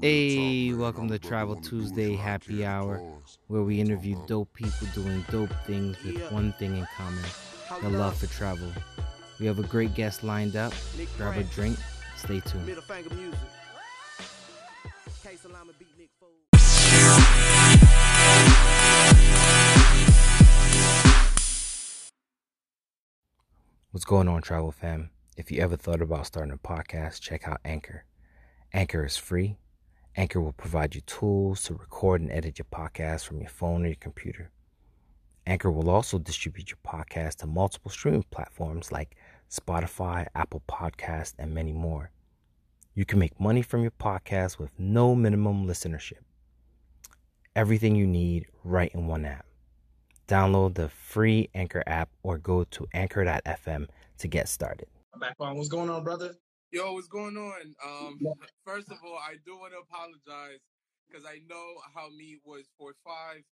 Hey, welcome to Travel Tuesday Happy Hour, where we interview dope people doing dope things with one thing in common the love for travel. We have a great guest lined up. Grab a drink, stay tuned. Middle finger music. K Salama beat Nick Foles. What's going on, travel fam? If you ever thought about starting a podcast, check out Anchor. Anchor is free. Anchor will provide you tools to record and edit your podcast from your phone or your computer. Anchor will also distribute your podcast to multiple streaming platforms like Spotify, Apple Podcasts, and many more. You can make money from your podcast with no minimum listenership. Everything you need right in one app. Download the free Anchor app or go to anchor.fm to get started. Back on. What's going on, brother? Yo, what's going on? Um, first of all, I do want to apologize because I know how me was for five,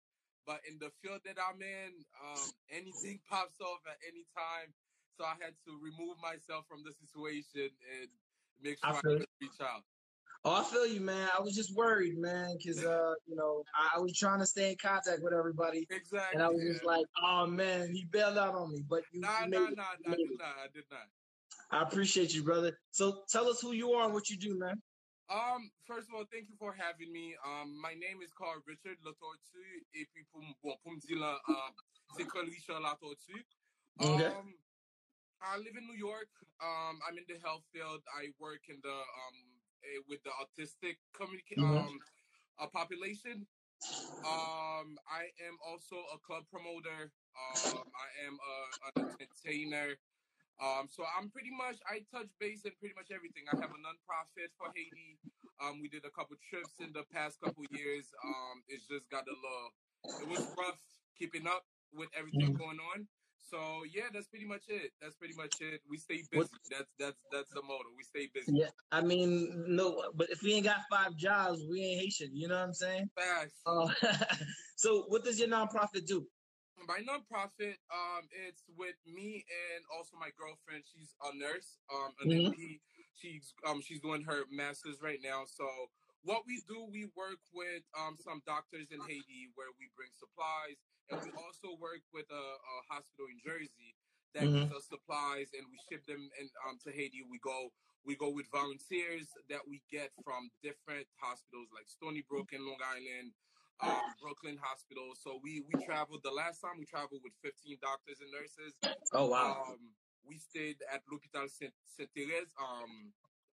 but in the field that I'm in, um, anything pops off at any time, so I had to remove myself from the situation and make sure I, feel could reach out. Oh, I feel you, man. I was just worried, man, because uh, you know, I, I was trying to stay in contact with everybody, Exactly. and I was yeah. just like, oh man, he bailed out on me. But you, nah, you nah, nah, You I made did it. not. I did not. I appreciate you, brother. So tell us who you are and what you do, man. Um, first of all, thank you for having me. Um, my name is called Richard Latortu, et puis pour, bon, pour me dire, um, c'est que Richard Latortu. Okay. Um, I live in New York. Um, I'm in the health field. I work in the um with the autistic communica- Mhm. um uh, population. Um, I am also a club promoter. Um, I am a, an entertainer. Um, so I'm pretty much I touch base in pretty much everything. I have a nonprofit for Haiti. Um, we did a couple trips in the past couple years. Um, it's just got a little. It was rough keeping up with everything Mhm. going on. So yeah, that's pretty much it. That's pretty much it. We stay What- busy. That's that's that's the motto. We stay busy. Yeah, I mean, no, but if we ain't got five jobs, we ain't Haitian. You know what I'm saying? Facts. Uh, so what does your nonprofit do? My nonprofit, um, it's with me and also my girlfriend. She's a nurse, um, an Mhm. NP. She's um, she's doing her master's right now. So what we do, we work with um, some doctors in Haiti where we bring supplies, and we also work with a, a hospital in Jersey that gives us supplies, and we ship them in, um, to Haiti. We go we go with volunteers that we get from different hospitals like Stony Brook and Long Island, um, Brooklyn Hospital. So we we traveled. The last time we traveled with 15 doctors and nurses. Oh wow. Um, we stayed at l'hôpital Saint Saint Thérèse. Um,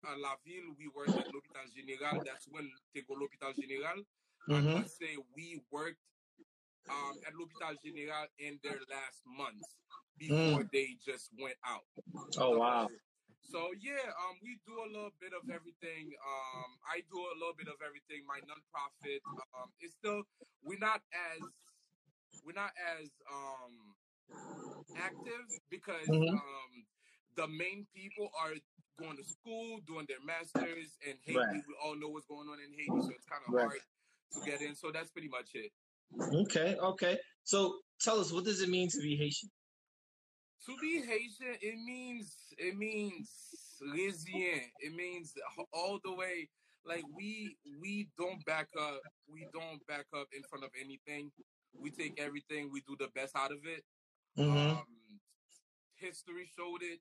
à la ville, we worked at l'hôpital général. That's when they go l'hôpital général. I Mhm. must say we worked um, at l'hôpital général in their last months before they just went out. Oh wow. So yeah, um, we do a little bit of everything. Um, I do a little bit of everything. My nonprofit, um, is still we're not as we're not as um active because Mhm. um the main people are going to school, doing their masters in Haiti. Right. We all know what's going on in Haiti, so it's kind of Right. hard to get in. So that's pretty much it. Okay, okay. So tell us, what does it mean to be Haitian? To be Haitian, it means it means resilient. It means all the way. Like we we don't back up. We don't back up in front of anything. We take everything. We do the best out of it. Mm-hmm. Um, history showed it.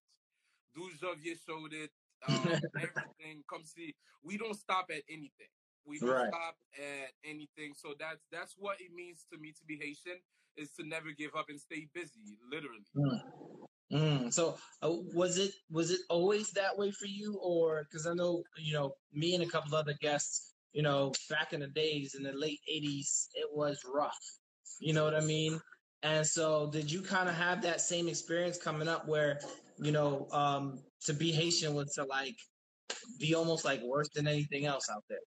Douze Javier showed it. Um, everything. Come see. We don't stop at anything. We don't Right. stop at anything. So that's that's what it means to me to be Haitian is to never give up and stay busy. Literally. Mm. So uh, was it was it always that way for you, or because I know you know me and a couple other guests, you know, back in the days in the late '80s, it was rough. You know what I mean? And so, did you kind of have that same experience coming up, where you know, um, to be Haitian was to like be almost like worse than anything else out there?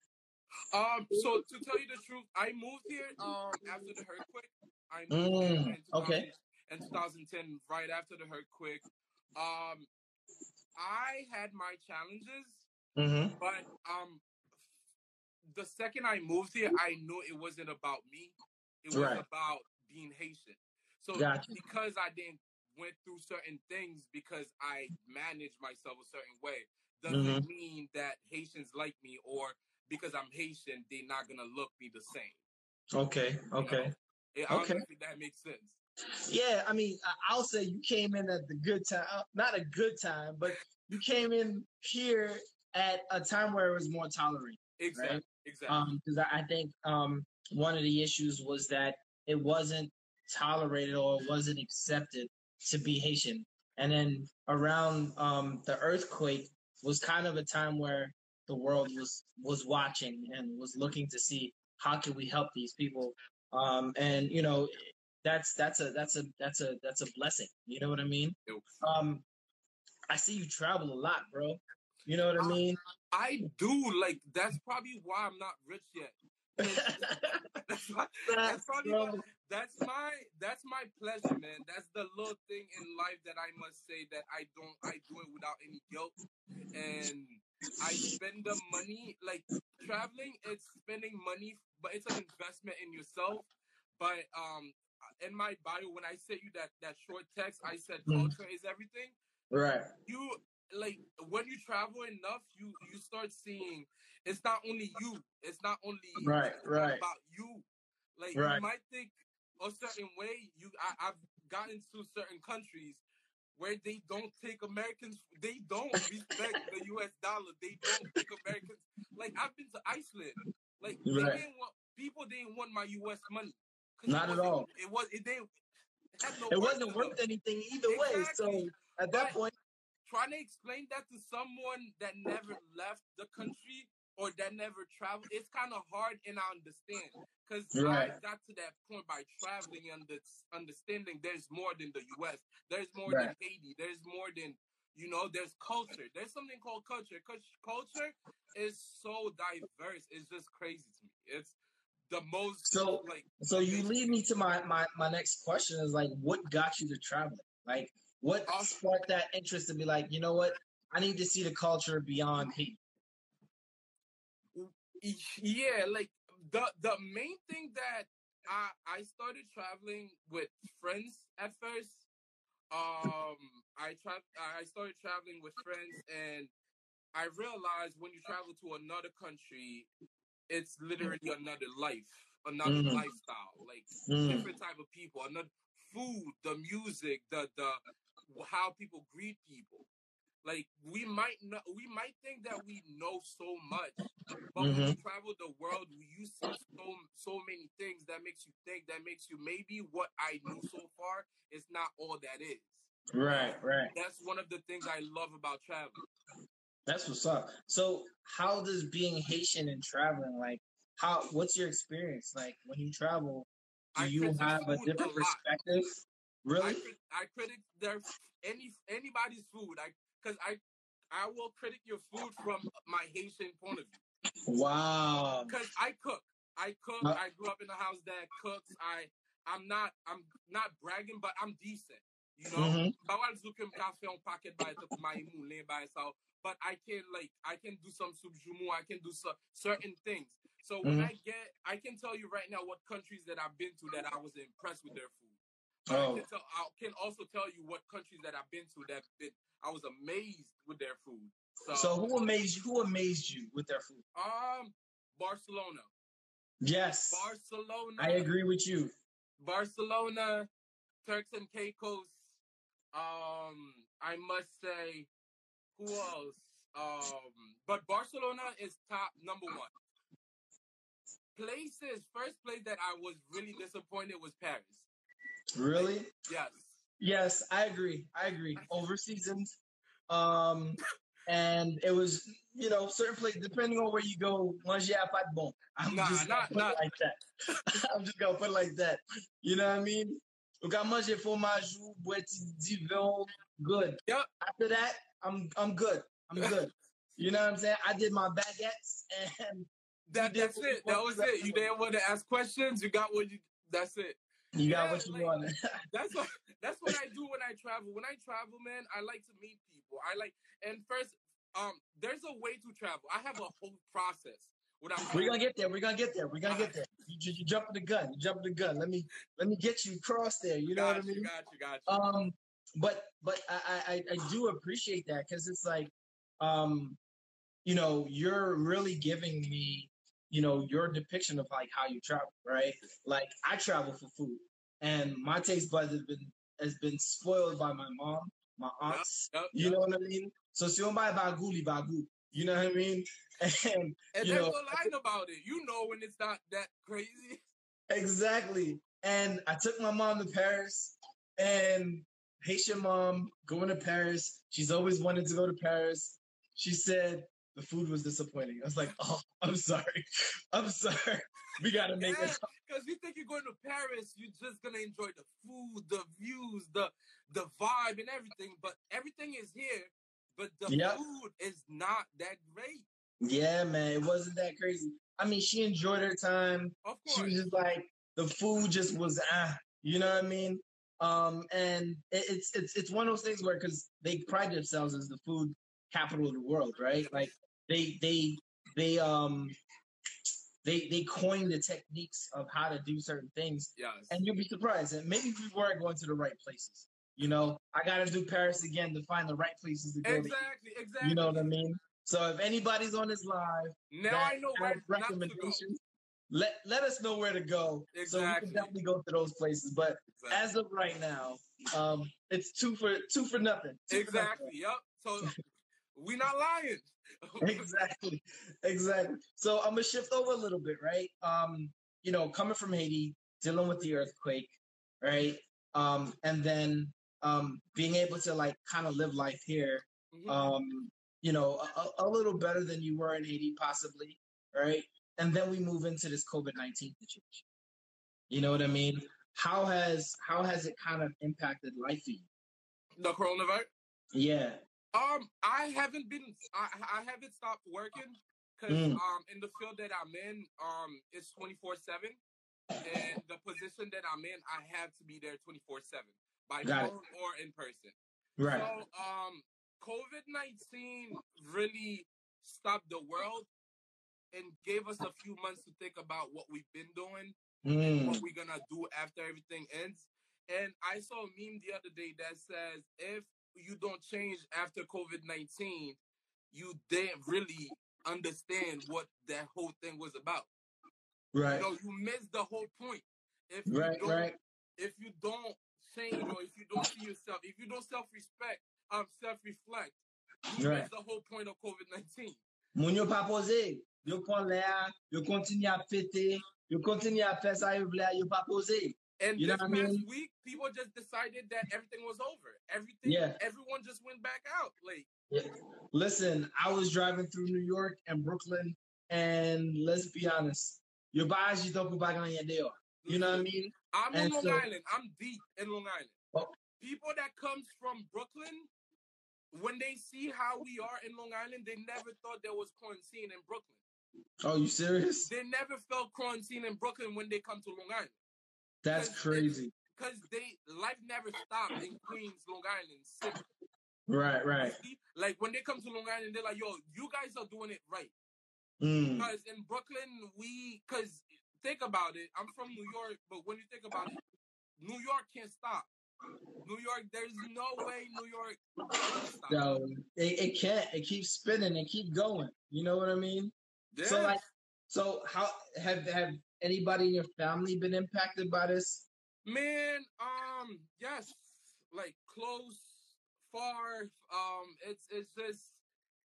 Um, so to tell you the truth, I moved here um after the earthquake. I moved Mm, here in okay. in 2010, right after the earthquake. Um, I had my challenges, Mm-hmm. but um, the second I moved here, I knew it wasn't about me. It was Right. about being Haitian. So Gotcha. because I didn't went through certain things because I managed myself a certain way doesn't Mhm. mean that Haitians like me or because I'm Haitian, they're not gonna look me the same. Okay, okay. Yeah, I don't Okay. that makes sense. Yeah, I mean, I'll say you came in at the good time, uh, not a good time, but you came in here at a time where it was more tolerant. Exactly. Exactly. Um, because I, I think um one of the issues was that it wasn't tolerated or it wasn't accepted to be Haitian. And then around um the earthquake was kind of a time where the world was was watching and was looking to see how can we help these people. Um, and you know, that's that's a that's a that's a that's a blessing. You know what I mean? Um, I see you travel a lot, bro. You know what I mean? I do like that's probably why I'm not rich yet. that's, that's Bro, that's my that's my pleasure, man. That's the little thing in life that I must say that I don't I do it without any guilt, and I spend the money like traveling. It's spending money, but it's an investment in yourself. But um, in my bio, when I sent you that that short text, I said culture is everything right. you like when you travel enough, you you start seeing it's not only you. It's not only Right, not right. about you. Like Right. you might think a certain way. You I, I've gotten to certain countries where they don't take Americans. They don't respect the U.S. dollar. They don't take Americans. Like I've been to Iceland. Like they didn't want people didn't want my U.S. money. Not at all. It was it didn't. It, no It wasn't worth them. anything either way. So at that But- point, trying to explain that to someone that never left the country or that never traveled, it's kind of hard and I understand. Because Right. I got to that point by traveling and understanding there's more than the US. There's more Right. than Haiti. There's more than, you know, there's culture. There's something called culture. Culture is so diverse. It's just crazy to me. It's the most, So- like, so you lead me to my my my next question is like, what got you to traveling? Like, what sparked that interest to be like, you know what? I need to see the culture beyond Haiti. Yeah like the the main thing that i i started traveling with friends at first um i tra- i started traveling with friends and i realized when you travel to another country it's literally another life another Mhm. lifestyle like Mm, different type of people another food the music the the how people greet people like we might not, we might think that we know so much but when you mm-hmm. travel the world you see so so many things that makes you think that makes you maybe what i knew so far is not all that is right, right. that's one of the things i love about travel. That's what's up. So, how does being Haitian and traveling like? How? What's your experience like when you travel? Do I you have a different a perspective? Really? crit- I critic their any anybody's food i because i i will critic your food from my haitian point of view Wow. because I cook. I cook. Uh, I grew up in a house that cooks. I I'm not I'm not bragging, but I'm decent. You know, Mhm. Bawal zuke m ka fe un paket bay to my moulin by so, but I can like I can do some soup jumu. I can do so, certain things. So when Mhm. I get, I can tell you right now what countries that I've been to that I was impressed with their food. But I, Oh, can tell, I can also tell you what countries that I've been to that been, I was amazed with their food. So, so who amazed you? Who amazed you with their food? um, Barcelona. Yes, Barcelona. I agree with you. Barcelona, Turks and Caicos. Um, I must say, who else? Um, but Barcelona is top number one. Places, first place that I was really disappointed was Paris. Really? Yes. Yes, I agree. I agree. Overseasoned. Um, and it was, you know, certain places, depending on where you go, manger à pas bon. I'm Nah, just gonna not- put not- it like that. I'm just gonna put it like that. You know what I mean? We got manger fromage, boîte divin, good. Yep. After that, I'm I'm good. I'm good. You know what I'm saying? I did my baguettes and That, that's it. That was it. You didn't want to ask questions. You got what you. That's it. You got Yeah, what you like- wanted. That's what that's what I do when I travel. When I travel, man, I like to meet people. I like and first, um, there's a way to travel. I have a whole process. What I'm We're gonna get there. We're gonna get there. We're gonna get there. You, you, you jumping the gun. You jumping the gun. Let me let me get you across there. You know got what I mean? got you, got you. Um, but but I I, I- I do appreciate that because it's like um you know, you're really giving me, you know, your depiction of like how you travel, right? Like I travel for food, and my taste buds have been has been spoiled by my mom, my aunts. Yup, You yup. know what I mean? So si on buy baguli bagu, you know what I mean? And And you know, no line about it. You know when it's not that crazy. Exactly. And I took my mom to Paris and Haitian mom going to Paris. She's always wanted to go to Paris. She said the food was disappointing. I was like, oh, I'm sorry. I'm sorry. We gotta make Yeah, it. because you think you're going to Paris, you're just gonna enjoy the food, the views, the the vibe, and everything. But everything is here, but the Yep. food is not that great. Yeah, man. It wasn't that crazy. I mean, she enjoyed her time. Of She was just like the food just was ah, you know what I mean? Um, and it, it's it's it's one of those things where because they pride themselves as the food capital of the world, right? Like they they they um they they coined the techniques of how to do certain things, yes. and you'll be surprised. And maybe we weren't going to the right places. You know, I got to do Paris again to find the right places to go. to. Exactly, exactly. You know what I mean? So if anybody's on this live now that I know where has to go. recommendations, let let us know where to go. So we can definitely go to those places. But Exactly. as of right now, um, it's two for two for nothing. Two for nothing. Exactly. Yep. So we not lying. exactly, exactly. So I'm gonna shift over a little bit, right? Um, you know, coming from Haiti, dealing with the earthquake, right? Um, and then um, being able to like kind of live life here, Mhm. um, you know, a, a little better than you were in Haiti, possibly, right? And then we move into this COVID nineteen situation. You know what I mean? How has how has it kind of impacted life for you? the coronavirus. Yeah. Um, I haven't been. I, I haven't stopped working because Mm. um, in the field that I'm in, um, it's twenty four seven, and the position that I'm in, I have to be there twenty four seven by Got it. phone or in person. Right. So, um, COVID nineteen really stopped the world and gave us a few months to think about what we've been doing Mm. what we're gonna do after everything ends. And I saw a meme the other day that says if you don't change after COVID nineteen, you didn't really understand what that whole thing was about. Right. You know, you missed the whole point. If you Right. don't, Right. if you don't change or if you don't see yourself, if you don't self respect, um, self reflect, you Right. miss the whole point of COVID nineteen. Moun yo pa pose, yo kon le a, yo kontinye a fete, yo kontinye a fe sa yo vle a, yo pa pose. And You know this what I past mean? week, people just decided that everything was over. Everything, Yeah. everyone just went back out. Like, Listen, I was driving through New York and Brooklyn, and let's be honest, yo ba aji ton pou pa ganyen deyo. You know what I mean? I'm And in Long so- Island. I'm deep in Long Island. Oh. People that comes from Brooklyn, when they see how we are in Long Island, they never thought there was quarantine in Brooklyn. Oh, you serious? They never felt quarantine in Brooklyn when they come to Long Island. That's crazy. Because they life never stopped in Queens, Long Island City. Right, right. See? Like when they come to Long Island, they're like, yo, you guys are doing it right. Mm. Because in Brooklyn, we because think about it. I'm from New York, but when you think about it, New York can't stop. New York, there's no way New York. So it, it can't. It keeps spinning and keep going. You know what I mean? So Yeah. like, so how have have anybody in your family been impacted by this? Man, um, yes, like close, far. Um, it's it's just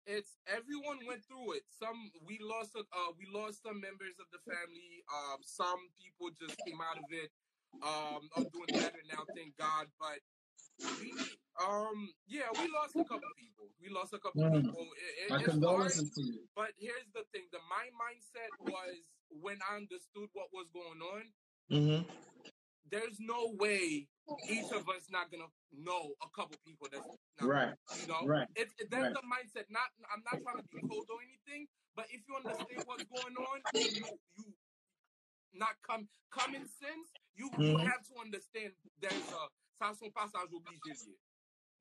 it's everyone went through it. Some we lost uh we lost some members of the family. Um, some people just came out of it. Um, are doing better now, thank God. But we um yeah, we lost a couple people. We lost a couple Mm. people. It, My it's hard. condolences to you. But here's the thing: the my mindset was when I understood what was going on Mm-hmm. there's no way each of us not gonna know a couple people that's not, Right, you know right. it's it, that's right. the mindset not i'm not trying to be cold or anything but if you understand what's going on you you not come common sense you you Mhm. have to understand there's a ça son passage obligé.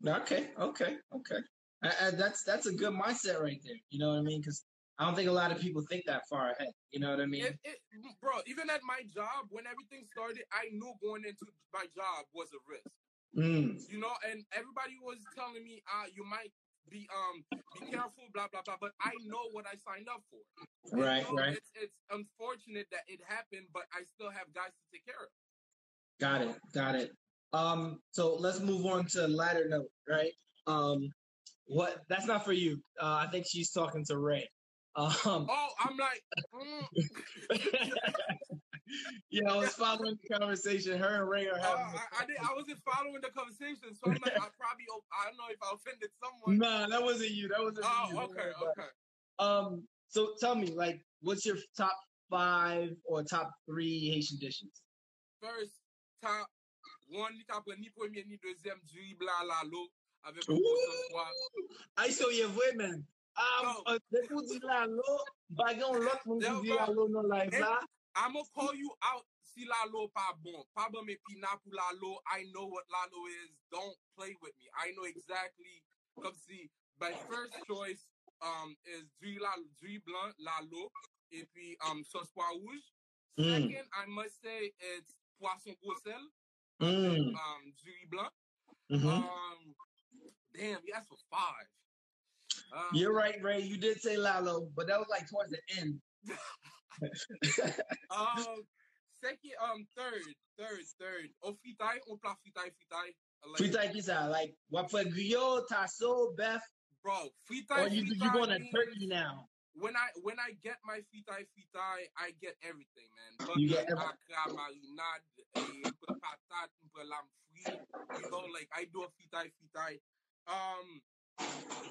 Okay, okay, okay. I, I, that's that's a good mindset right there. You know what I mean? Because I don't think a lot of people think that far ahead. You know what I mean? It, it, bro even at my job when everything started i knew going into my job was a risk Mm, you know, and everybody was telling me, uh, you might be um be careful, blah blah blah. But I know what I signed up for. Right, right. It's it's unfortunate that it happened, but I still have guys to take care of. Got it. Got it. Um, so let's move on to a lighter note, right? Um, what that's not for you. Uh, I think she's talking to Ray. Um, Oh, I'm like, mm, yeah, I was following the conversation. Her and Ray are uh, having. I, I did. I wasn't following the conversation, so I'm like, I probably, I don't know if I offended someone. nah, that wasn't you. That wasn't you. Oh, Don't okay, it. okay. Um, so tell me, like, what's your top five or top three Haitian dishes? First, top one, ni kapre ni premier ni deuxième, du riz blanc à la l'eau avec un Ouh! gros sauce poivre. Ay, so ye vwe men. Um, No. uh, de pou di la lo, bagan lot moun Yeah, ki di la lo nan live la. I'm gonna call you out si la l'eau pas bon. Pas bon mes pinard pour la l'eau. I know what la l'eau is. Don't play with me. I know exactly. Comme si my first choice um is du riz, la, du riz blanc, la l'eau, et puis um sauce pois rouge. Mm. Second, I must say it's poisson gros sel, Mm. um riz blanc. mhm. Um, damn, you asked for five. Um, You're right, Ray. You did say Lalo, but that was like towards the end. Um, second, um, third, third, third. Au fritaille, on plat fritaille, fritaille. Like, kisa, like what for griot, tasso, beth, bro, or fritaille, you you fritaille going to turkey now? When I when I get my fritaille, fritaille, I get everything, man. You get Butter, every- akra, marinade, patate, un peu lame frite. You know, like I do a fritaille, fritaille. Um,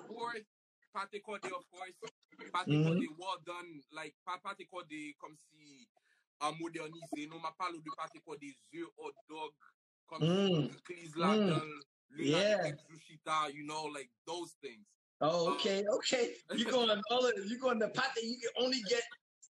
fourth, pâté cordé, of course. Pâté Mhm. cordé, well done. Like pas pâté cordé comme si uh, modernisé. Non, ma parle de pâté cordé, œufs, hot dog, comme Mm. si clis là Mm. le Yeah. bruschetta, you know, like those things. Oh, okay, okay. You're going all of, you going to pot that you can only get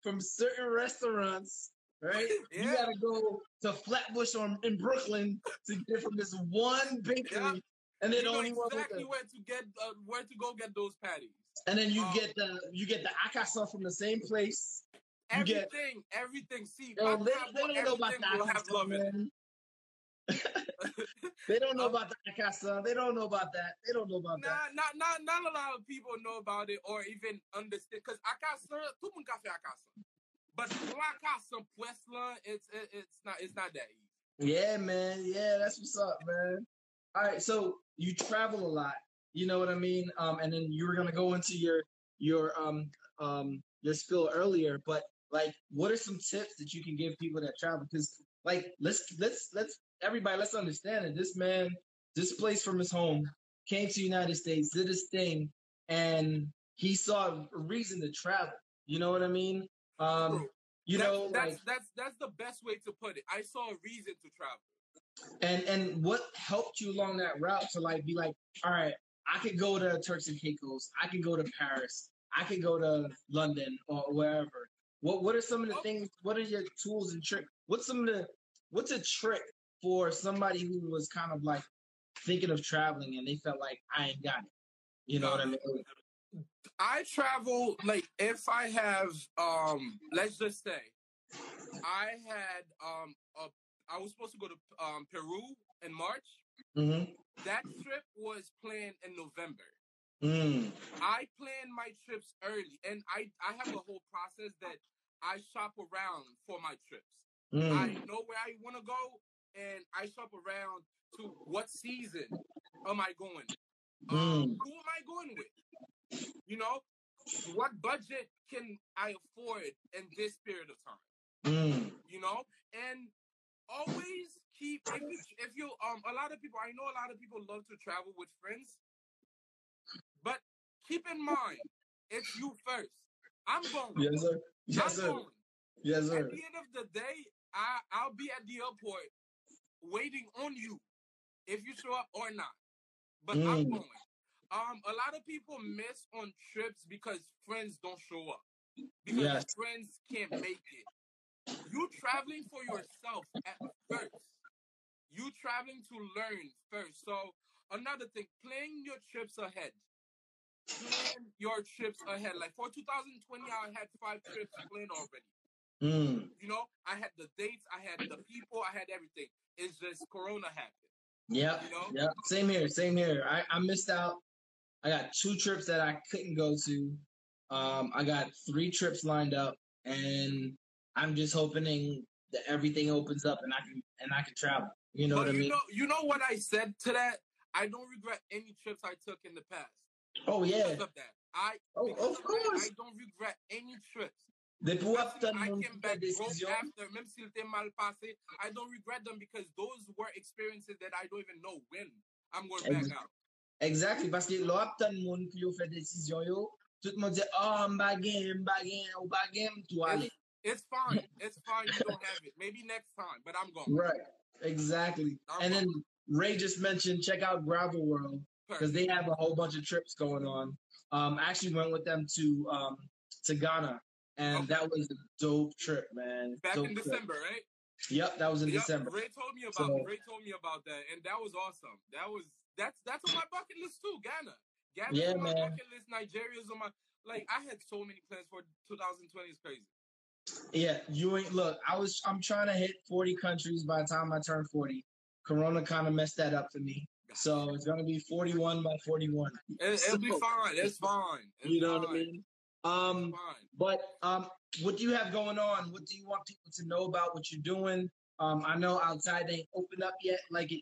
from certain restaurants, right? You gotta go to Flatbush on in Brooklyn to get from this one bakery, Yeah. and then you know only one. with exactly where to get uh, where to go get those patties. And then you Um, get the you get the akasa from the same place. You get- Everything, everything. See, Yo, they, they don't know about everything the akasa, love in it. man. they don't know Um, about the akasa. They don't know about that. They don't know about Nah, that. not, not, not a lot of people know about it or even understand. Because akasa, tout le monde ka fait akasa. But pour akasa, poisson, it's it, it's not it's not that easy. Yeah, man. Yeah, that's what's up, man. All right, so you travel a lot. You know what I mean? Um, and then you were gonna go into your your um um your spill earlier, but like, what are some tips that you can give people that travel? Because like, let's let's let's everybody let's understand that This man displaced from his home, came to the United States, did his thing, and he saw a reason to travel. You know what I mean? Um, you that's, know, that's like that's that's the best way to put it. I saw a reason to travel. and and what helped you along that route to like be like, all right, I could go to Turks and Caicos, I could go to Paris, I could go to London or wherever. What what are some of the Oh. things? What are your tools and tricks? What's some of the what's a trick for somebody who was kind of like thinking of traveling and they felt like I ain't got it. You know what I mean? I travel like if I have um let's just say I had um a, I was supposed to go to um Peru in March. hmm That trip was planned in November. Mm. I plan my trips early and I I have a whole process that I shop around for my trips. I Mm. know where I want to go and I shop around to what season am I going? Um, Mm. Who am I going with? You know, what budget can I afford in this period of time? Mm. You know, and always keep if you if you um a lot of people I know a lot of people love to travel with friends, but keep in mind it's you first. I'm going. Yes, sir. Yes, I'm sir. going. Yes, sir. At the end of the day, I I'll be at the airport waiting on you if you show up or not. But I'm Mm. going. Um, a lot of people miss on trips because friends don't show up because Yes. friends can't make it. You traveling for yourself at first. You traveling to learn first. So another thing, plan your trips ahead. Plan your trips ahead. Like for 2020, I had five trips planned already. Mm. You know, I had the dates, I had the people, I had everything. It's just Corona happened. Yep. You know? Yep. Same here. Same here. I, I missed out I got two trips that I couldn't go to. Um, I got three trips lined up, and I'm just hoping that everything opens up and I can and I can travel. You know but what I you mean? know, you know what I said to that. I don't regret any trips I took in the past. oh yeah. Because of that, I Oh, of that, course. I don't regret any trips. Depuis Parce after que I came back broke after, même s'il était mal passé, I don't regret them because those were experiences that I don't even know when I'm going back out. Exactly, que lò ap tan moun ki yo fè desisyon yo, tout moun di, oh, mba gen, mba gen, ou ba gen, mtou ale. It's fine. It's fine. You don't have it. Maybe next time, but I'm going. Right, exactly. I'm And then. Ray just mentioned, check out Gravel World, because they have a whole bunch of trips going on. Um, I actually went with them to um to Ghana, and Okay. that was a dope trip, man. back Dope in trip. December, right? Yep, that was in Yep, December. Ray told me about So- Ray told me about that, and that was awesome. That was that's that's on my bucket list too. Ghana, Ghana Yeah, on my man. bucket list. Nigeria's on my like. I had so many plans for 2020. It's crazy. Yeah, you ain't look. I was I'm trying to hit 40 countries by the time I turn 40. Corona kind of messed that up for me. So it's gonna be 41 by 41. It, it'll be fine. It's fine. It's You know what I mean? Um, but um, what do you have going on? What do you want people to know about what you're doing? Um, I know outside ain't open up yet, like it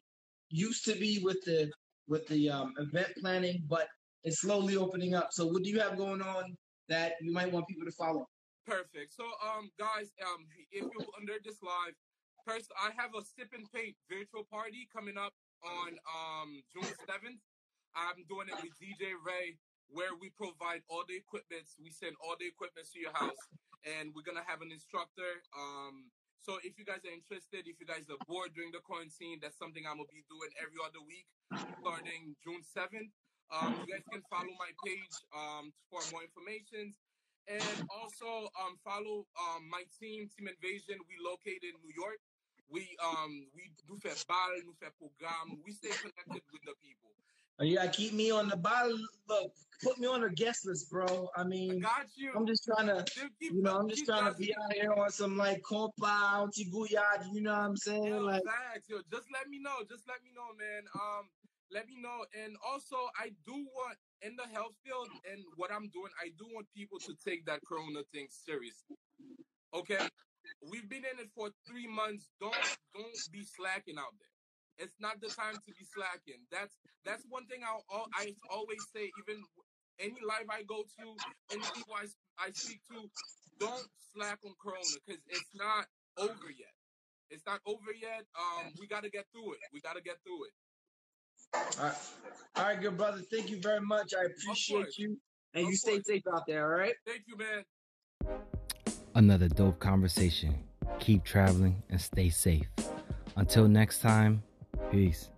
used to be with the with the um, event planning, but it's slowly opening up. So what do you have going on that you might want people to follow? Perfect. So, um, guys, um, if you're under this live, first, I have a sip and paint virtual party coming up on um June seventh. I'm doing it with DJ Ray, where we provide all the equipments. We send all the equipment to your house, and we're gonna have an instructor. Um, so if you guys are interested, if you guys are bored during the quarantine, that's something I'm gonna be doing every other week, starting June seventh. Um, you guys can follow my page um for more information. And also um, follow um, my team, Team Invasion. We located in New York. We um we do fait bal, nous fait programme. We stay connected with the people. Oh, You gotta keep me on the bottom. Look, put me on the guest list, bro. I I mean, got you. I'm just trying to, you know, I'm just trying to be out here on some like compa, auntie guyad, you know what I'm saying? Yo, Like, facts, yo. Just let me know. Just let me know, man. Um, let me know. And also, I do want in the health field and what I'm doing, I do want people to take that Corona thing seriously. Okay, we've been in it for three months. Don't don't be slacking out there. It's not the time to be slacking. That's that's one thing I al- I always say. Even any live I go to, any people I, I speak to, don't slack on Corona because it's not over yet. It's not over yet. Um, we got to get through it. We got to get through it. all right, all right, good brother. Thank you very much. I appreciate you, and Of you stay course. safe out there. All right. Thank you, man. Another dope conversation. Keep traveling and stay safe. Until next time, peace.